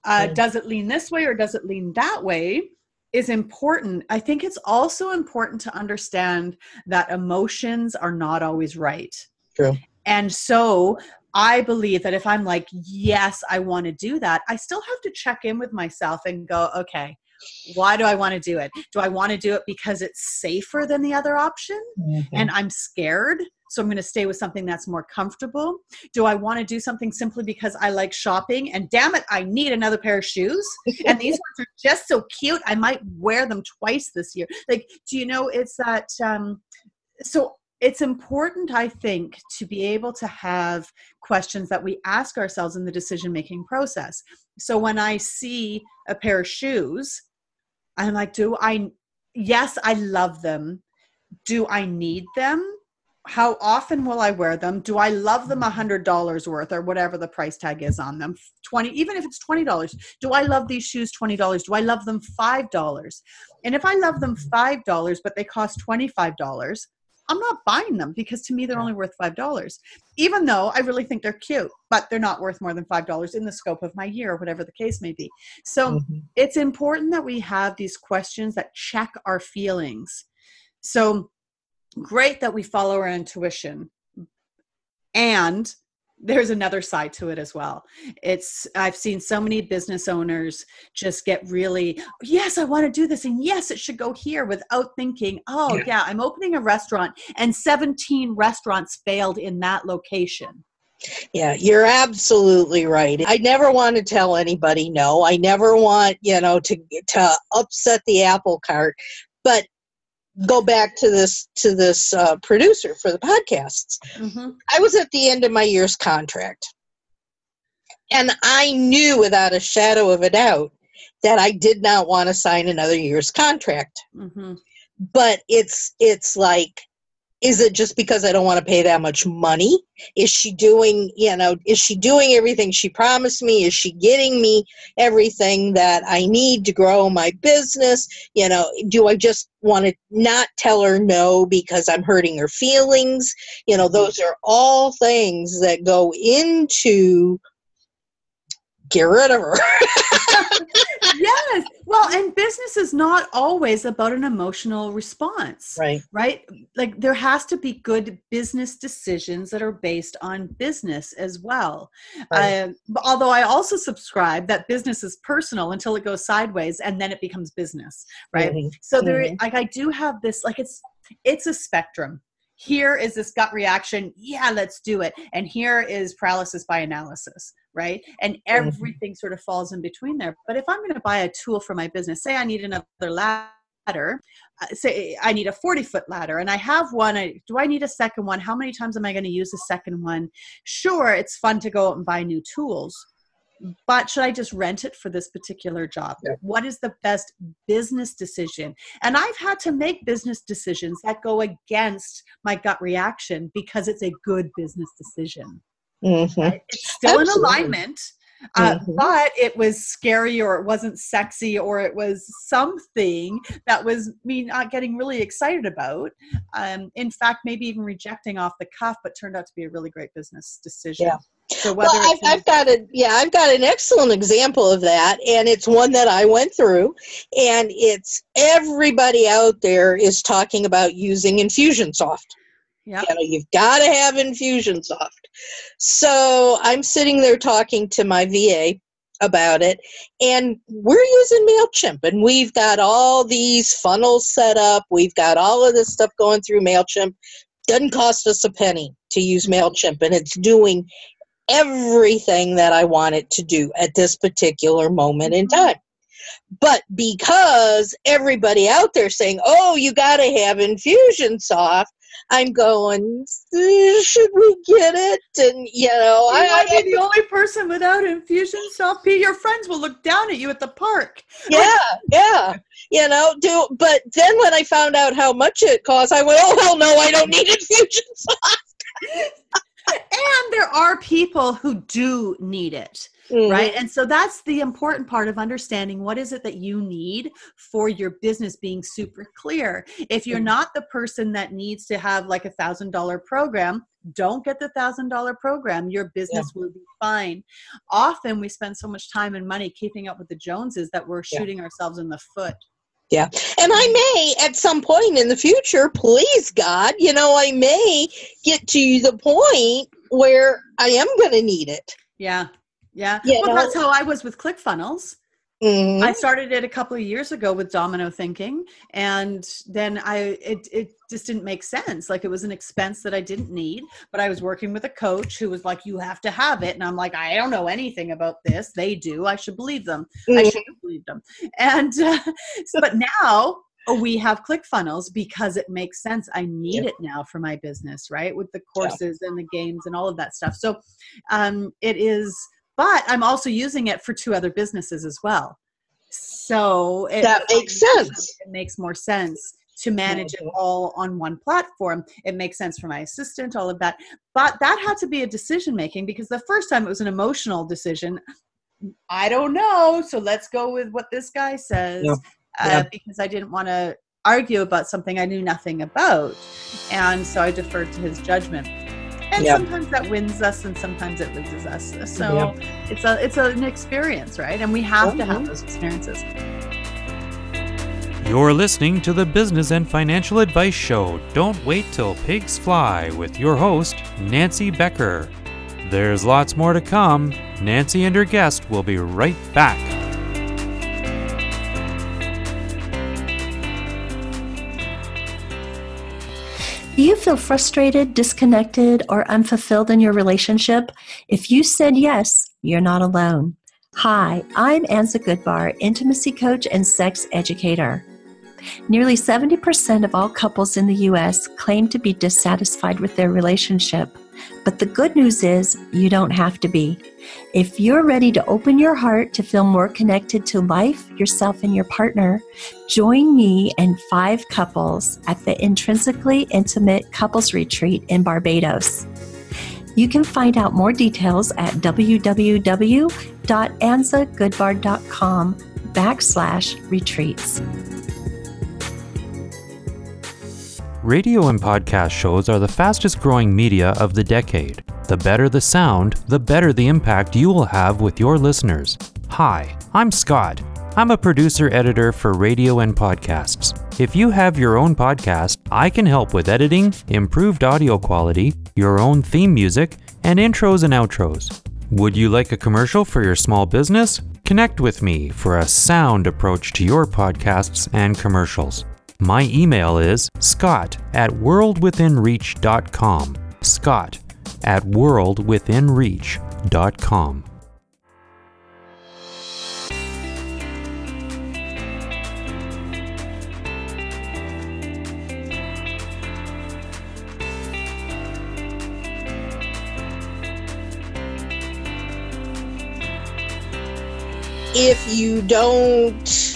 uh, does it lean this way or does it lean that way? Is important. I think it's also important to understand that emotions are not always right. True. And so I believe that if I'm like, yes, I want to do that, I still have to check in with myself and go, okay, why do I want to do it? Do I want to do it because it's safer than the other option mm-hmm. and I'm scared? So I'm going to stay with something that's more comfortable. Do I want to do something simply because I like shopping and damn it, I need another pair of shoes? *laughs* and these ones are just so cute. I might wear them twice this year. Like, do you know it's that? Um, so it's important, I think, to be able to have questions that we ask ourselves in the decision making process. So when I see a pair of shoes, I'm like, do I, yes, I love them. Do I need them? How often will I wear them? Do I love them a hundred dollars worth or whatever the price tag is on them? 20, even if it's $20, do I love these shoes $20? Do I love them $5? And if I love them $5, but they cost $25, I'm not buying them because to me they're only worth five dollars. Even though I really think they're cute, but they're not worth more than five dollars in the scope of my year, or whatever the case may be. So Mhm. it's important that we have these questions that check our feelings. So great that we follow our intuition. And there's another side to it as well. It's I've seen so many business owners just get really, yes, I want to do this and yes, it should go here without thinking, oh Yeah. yeah, I'm opening a restaurant and 17 restaurants failed in that location. Yeah, you're absolutely right. I never want to tell anybody no. I never want, you know, to to upset the apple cart. But go back to this to this uh, producer for the podcasts. I was at the end of my year's contract. And I knew without a shadow of a doubt that I did not want to sign another year's contract. Mhm. But it's it's like is it just because I don't want to pay that much money? Is she doing, you know, is she doing everything she promised me? Is she getting me everything that I need to grow my business? You know, do I just want to not tell her no because I'm hurting her feelings? You know, those are all things that go into get rid of her. yes. Well, and business is not always about an emotional response. right. right? Like there has to be good business decisions that are based on business as well. Right. Um, but although I also subscribe that business is personal until it goes sideways and then it becomes business, right? Mhm. So there, Mhm. like I do have this, like it's it's a spectrum. Here is this gut reaction, yeah, let's do it, and here is paralysis by analysis, right? And everything sort of falls in between there. But if I'm going to buy a tool for my business, say I need another ladder, uh, say I need a 40 foot ladder and I have one. I, do I need a second one? How many times am I going to use the second one? Sure, it's fun to go out and buy new tools, but should I just rent it for this particular job? Yeah. What is the best business decision? And I've had to make business decisions that go against my gut reaction because it's a good business decision Mhm. it's still in alignment uh, Mhm. but it was scary or it wasn't sexy or it was something that was me not getting really excited about um, in fact maybe even rejecting off the cuff but turned out to be a really great business decision Yeah. so whether well, I've, in- I've got a yeah, I've got an excellent example of that, and it's one that I went through, and it's everybody out there is talking about using Infusionsoft. Yeah You know, you've got to have Infusionsoft. So I'm sitting there talking to my VA about it, and we're using Mailchimp, and we've got all these funnels set up. We've got all of this stuff going through Mailchimp. Doesn't cost us a penny to use Mailchimp, and it's doing everything that I want it to do at this particular moment in mm-hmm. time. But because everybody out there saying, "Oh, you got to have Infusionsoft," I'm going, "Eh, "Should we get it?" And you know, you I, might be the only person without Infusionsoft. P. Your friends will look down at you at the park. yeah, yeah, you know, do. But then when I found out how much it cost, I went, "Oh hell no, I don't need Infusionsoft." *laughs* *laughs* And there are people who do need it. Mhm. right and so that's the important part of understanding what is it that you need for your business being super clear if you're Mhm. not the person that needs to have like a thousand dollar program don't get the thousand dollar program your business will be fine often we spend so much time and money keeping up with the joneses that we're Yeah. shooting ourselves in the foot yeah. And I may, at some point in the future, please God, you know, I may get to the point where I am going to need it. yeah yeah You well that's how i was with clickfunnels Mhm. I started it a couple of years ago with domino thinking, and then I it it just didn't make sense. Like it was an expense that I didn't need, but I was working with a coach who was like, "You have to have it," and I'm like, "I don't know anything about this. They do. I should believe them. I Mhm. should believe them." And uh, so- but now we have ClickFunnels because it makes sense. I need Yeah. it now for my business, right? With the courses and the games and all of that stuff. So um, it is but I'm also using it for two other businesses as well. So it, That makes sense. It makes more sense to manage it Mhm. all on one platform. It makes sense for my assistant, all of that. But that had to be a decision making because the first time it was an emotional decision. I don't know. So let's go with what this guy says Yeah. uh, because I didn't want to argue about something I knew nothing about. And so I deferred to his judgment. And Yeah. sometimes that wins us and sometimes it loses us. So it's a it's an experience, right? And we have to have Mhm. those experiences. You're listening to the Business and Financial Advice Show. Don't wait till pigs fly with your host, Nancy Becker. There's lots more to come. Nancy and her guest will be right back. Do you feel frustrated, disconnected, or unfulfilled in your relationship? If you said yes, you're not alone. Hi, I'm Anza Goodbar, intimacy coach and sex educator. Nearly 70% of all couples in the U.S. claim to be dissatisfied with their relationship. But the good news is you don't have to be. If you're ready to open your heart to feel more connected to life, yourself, and your partner, join me and five couples at the Intrinsically Intimate Couples Retreat in Barbados. You can find out more details at www.anzagoodbar.com backslash retreats. Radio and podcast shows are the fastest growing media of the decade. The better the sound, the better the impact you will have with your listeners. Hi, I'm Scott. I'm a producer editor for radio and podcasts. If you have your own podcast, I can help with editing, improved audio quality, your own theme music, and intros and outros. Would you like a commercial for your small business? Connect with me for a sound approach to your podcasts and commercials. My email is scott at worldwithinreach.com. Scott at worldwithinreach.com. if you don't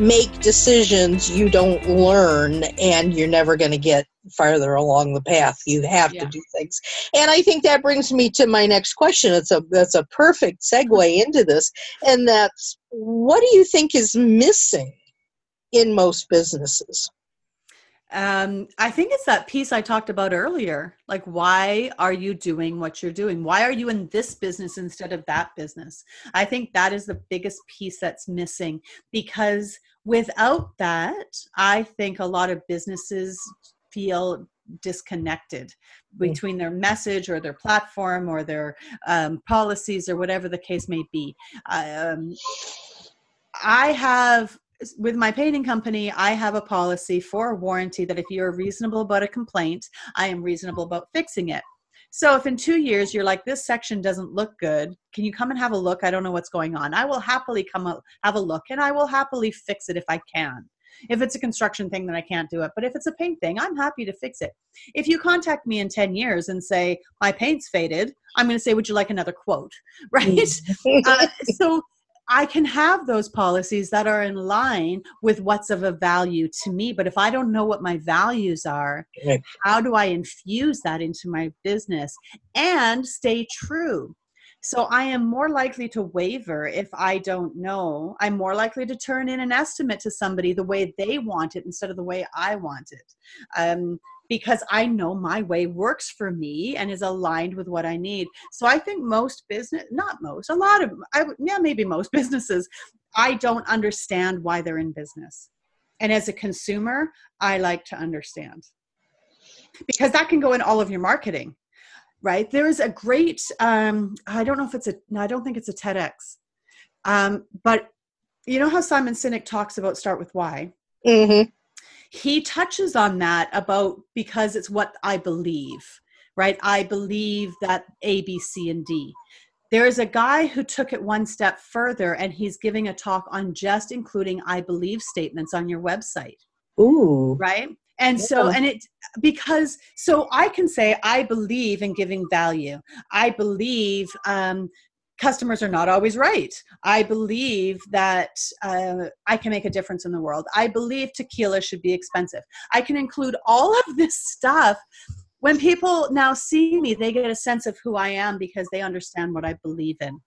make decisions, you don't learn, and you're never going to get farther along the path. You have Yeah. to do things, and I think that brings me to my next question. It's a that's a perfect segue into this, and that's what do you think is missing in most businesses? Um, I think it's that piece I talked about earlier. Like, why are you doing what you're doing? Why are you in this business instead of that business? I think that is the biggest piece that's missing because without that, I think a lot of businesses feel disconnected between their message or their platform or their um, policies or whatever the case may be. Um, I have with my painting company, I have a policy for a warranty that if you're reasonable about a complaint, I am reasonable about fixing it. So if in two years you're like, this section doesn't look good, can you come and have a look? I don't know what's going on. I will happily come out, have a look and I will happily fix it if I can. If it's a construction thing, then I can't do it. But if it's a paint thing, I'm happy to fix it. If you contact me in 10 years and say, my paint's faded, I'm going to say, would you like another quote? *laughs* Right? uh, so I can have those policies that are in line with what's of a value to me. But if I don't know what my values are, Right. how do I infuse that into my business and stay true? So I am more likely to waver if I don't know. I'm more likely to turn in an estimate to somebody the way they want it instead of the way I want it. Um, because I know my way works for me and is aligned with what I need. So I think most business, not most, a lot of, I yeah, maybe most *laughs* businesses, I don't understand why they're in business. And as a consumer, I like to understand because that can go in all of your marketing, right? There is a great, um, I don't know if it's a, no, I don't think it's a TEDx, um, but you know how Simon Sinek talks about start with why? hmm he touches on that about because it's what I believe, right? I believe that A, B, C, and D. There is a guy who took it one step further and he's giving a talk on just including I believe statements on your website, Ooh. right? And so, and it, because, so I can say, I believe in giving value. I believe um, customers are not always right. I believe that uh, I can make a difference in the world. I believe tequila should be expensive. I can include all of this stuff. When people now see me, they get a sense of who I am because they understand what I believe in.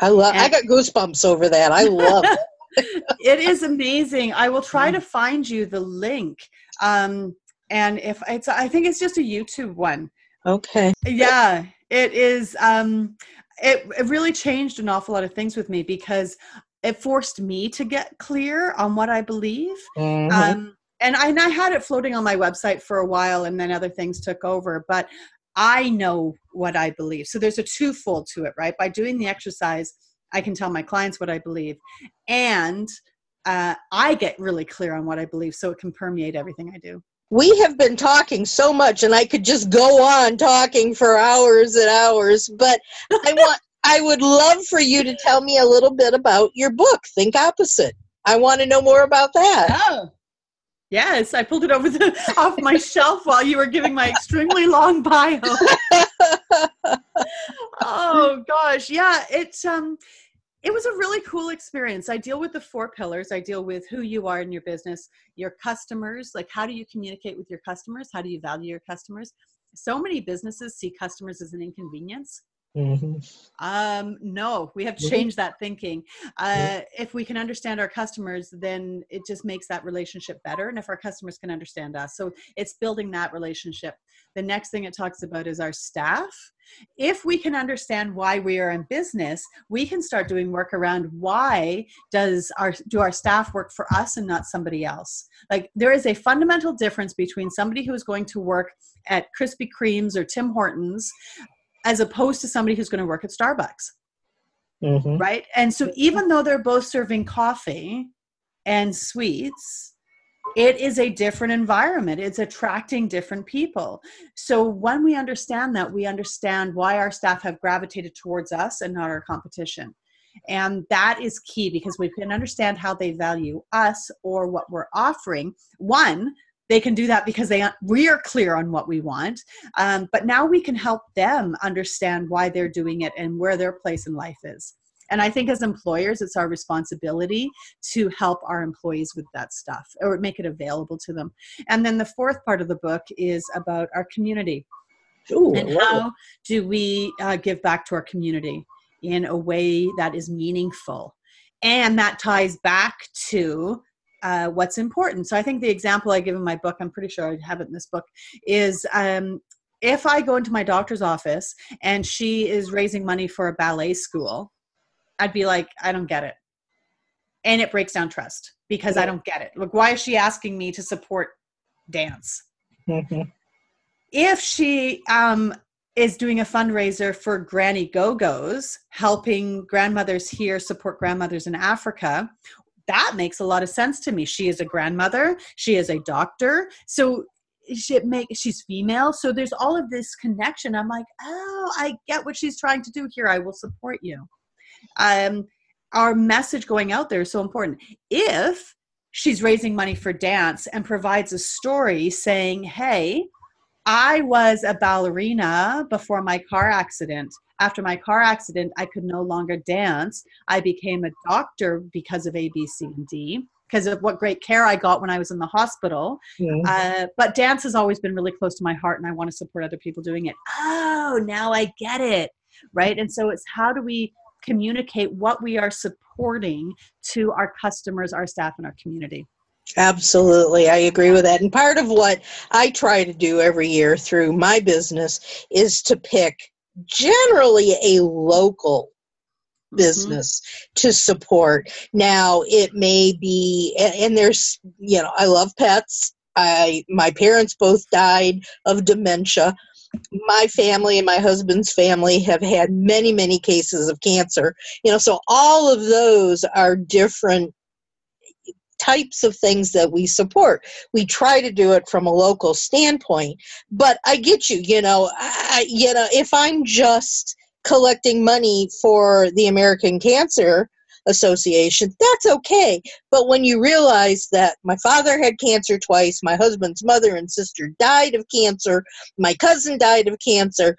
I love. I got goosebumps over that. I love it. *laughs* it is amazing. I will try to find you the link. Um, and if it's, I think it's just a YouTube one. Okay. Yeah, it is. Um, it, it really changed an awful lot of things with me because it forced me to get clear on what I believe. Mhm. Um, and I, and I had it floating on my website for a while and then other things took over. But I know what I believe. So there's a twofold to it, right? By doing the exercise, I can tell my clients what I believe. And uh, I get really clear on what I believe so it can permeate everything I do. We have been talking so much and I could just go on talking for hours and hours, but I want I would love for you to tell me a little bit about your book, Think Opposite. I want to know more about that. Oh. Yes, I pulled it over the off my shelf while you were giving my extremely long bio. *laughs* oh gosh, yeah, it's um it was a really cool experience. I deal with the four pillars. I deal with who you are in your business, your customers, like how do you communicate with your customers? How do you value your customers? So many businesses see customers as an inconvenience. Mhm. Um, no, we have to Mhm. change that thinking. Uh, if we can understand our customers, then it just makes that relationship better. And if our customers can understand us, so it's building that relationship. The next thing it talks about is our staff. If we can understand why we are in business, we can start doing work around why does our do our staff work for us and not somebody else. Like there is a fundamental difference between somebody who is going to work at Krispy Kreme's or Tim Hortons as opposed to somebody who's going to work at Starbucks, Mhm. right? And so even though they're both serving coffee and sweets, it is a different environment. It's attracting different people. So when we understand that, we understand why our staff have gravitated towards us and not our competition. And that is key because we can understand how they value us or what we're offering. One, they can do that because they we are clear on what we want um, but now we can help them understand why they're doing it and where their place in life is and i think as employers it's our responsibility to help our employees with that stuff or make it available to them. And then the fourth part of the book is about our community Ooh, and wow. how do we uh, give back to our community in a way that is meaningful. And that ties back to uh, what's important. So i think the example i give in my book i'm pretty sure i have it in this book is um, if i go into my doctor's office and she is raising money for a ballet school i'd be like i don't get it and it breaks down trust because i don't get it like why is she asking me to support dance Mhm. if she um, is doing a fundraiser for Granny Go Go's, helping grandmothers here support grandmothers in Africa, that makes a lot of sense to me. She is a grandmother, she is a doctor, so she make she's female, so there's all of this connection. I'm like, oh, I get what she's trying to do here. I will support you. Um, our message going out there is so important. If she's raising money for dance and provides a story saying, hey, I was a ballerina before my car accident. After my car accident, I could no longer dance. I became a doctor because of A, B, C, and D, because of what great care I got when I was in the hospital. Uh, but dance has always been really close to my heart, and I want to support other people doing it. Oh, now I get it. Right. And so it's how do we communicate what we are supporting to our customers, our staff, and our community? Absolutely, I agree with that. And part of what I try to do every year through my business is to pick generally a local mm-hmm. business to support. Now, it may be, and, and there's, you know, I love pets. I my parents both died of dementia. My family and my husband's family have had many, many cases of cancer. You know, so all of those are different types of things that we support. We try to do it from a local standpoint, but I get you. You know, I, you know, if I'm just collecting money for the American Cancer Association, that's okay. But when you realize that my father had cancer twice, my husband's mother and sister died of cancer, my cousin died of cancer,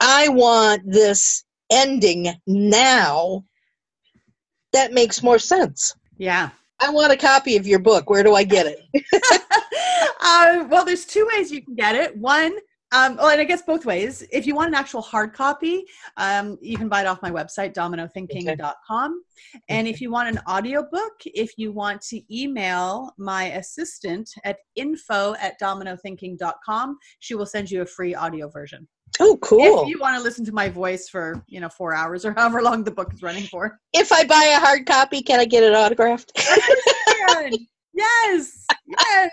I want this ending now. That makes more sense. Yeah. I want a copy of your book. Where do I get it? *laughs* uh, well, there's two ways you can get it. One, Um, well, and I guess both ways. If you want an actual hard copy, um, you can buy it off my website, dominothinking.com. And if you want an audiobook, if you want to email my assistant at info at dominothinking.com, she will send you a free audio version. Oh, cool. If you want to listen to my voice for, you know, four hours or *laughs* however long the book is running for. If I buy a hard copy, can I get it autographed? *laughs* yes. Yes.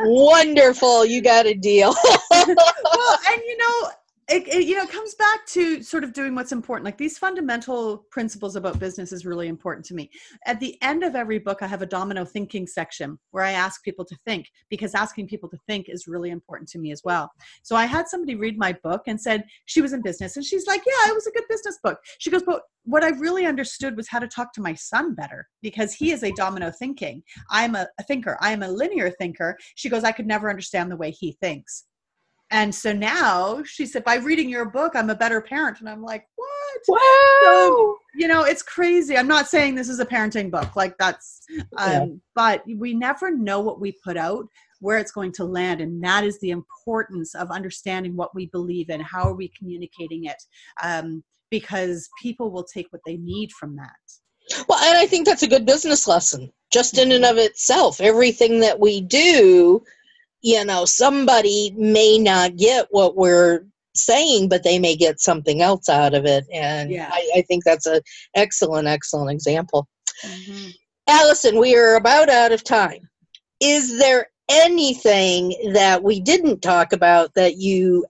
Wonderful. You got a deal. *laughs* well, and you know, it, it, you know comes back to sort of doing what's important. Like these fundamental principles about business is really important to me. At the end of every book i have a domino thinking section where i ask people to think because asking people to think is really important to me as well. So i had somebody read my book and said she was in business and she's like yeah it was a good business book. She goes but what i really understood was how to talk to my son better because he is a domino thinking. I'm a, a thinker. I am a linear thinker. She goes i could never understand the way he thinks and so now she said, by reading your book, I'm a better parent. And I'm like, what? Wow. So, you know, it's crazy. I'm not saying this is a parenting book. Like that's, um, yeah. but we never know what we put out, where it's going to land. And that is the importance of understanding what we believe in. How are we communicating it? Um, because people will take what they need from that. Well, and I think that's a good business lesson just in and of itself. Everything that we do you know, somebody may not get what we're saying, but they may get something else out of it. And yeah. I, I, think that's an excellent, excellent example. Mm-hmm. Allison, we are about out of time. Is there anything that we didn't talk about that you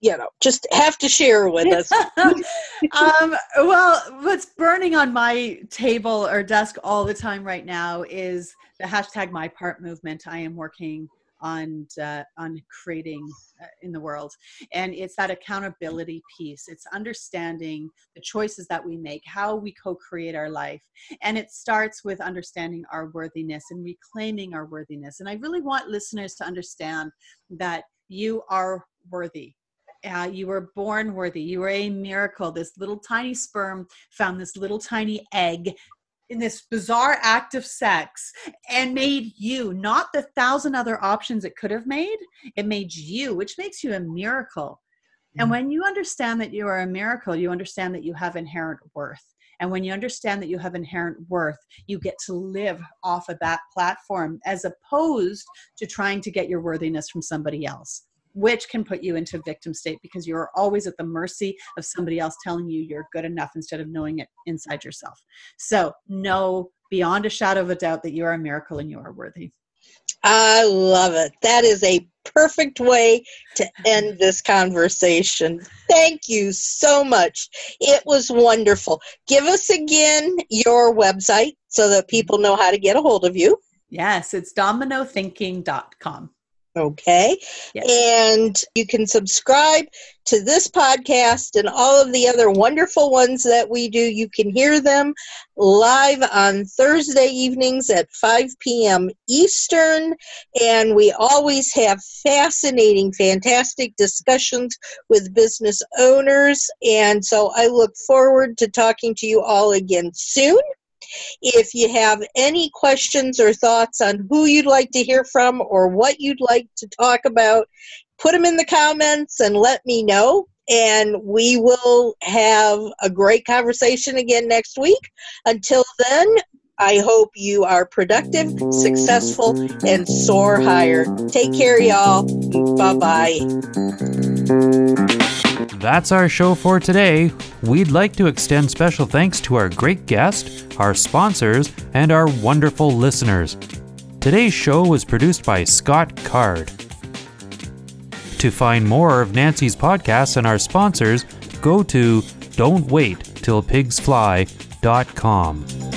you know just have to share with us *laughs* um, well what's burning on my table or desk all the time right now is the hashtag my part movement i am working on uh, on creating uh, in the world. And it's that accountability piece. It's understanding the choices that we make how we co-create our life. And it starts with understanding our worthiness and reclaiming our worthiness. And i really want listeners to understand that you are worthy. Uh, you were born worthy. You were a miracle. This little tiny sperm found this little tiny egg in this bizarre act of sex and made you not the thousand other options it could have made it made you which makes you a miracle. And mm-hmm. when you understand that you are a miracle you understand that you have inherent worth. And when you understand that you have inherent worth you get to live off of that platform as opposed to trying to get your worthiness from somebody else which can put you into victim state because you're always at the mercy of somebody else telling you you're good enough instead of knowing it inside yourself. So, know beyond a shadow of a doubt that you are a miracle and you are worthy. I love it. That is a perfect way to end this conversation. Thank you so much. It was wonderful. Give us again your website so that people know how to get a hold of you. Yes, it's dominothinking.com. Okay. Yes. And you can subscribe to this podcast and all of the other wonderful ones that we do. You can hear them live on Thursday evenings at 5 p.m. Eastern. And we always have fascinating, fantastic discussions with business owners. And so I look forward to talking to you all again soon. If you have any questions or thoughts on who you'd like to hear from or what you'd like to talk about, put them in the comments and let me know. And we will have a great conversation again next week. Until then, I hope you are productive, successful, and soar higher. Take care, y'all. Bye bye. That's our show for today. We'd like to extend special thanks to our great guest, our sponsors, and our wonderful listeners. Today's show was produced by Scott Card. To find more of Nancy's podcasts and our sponsors, go to don'twaittillpigsfly.com.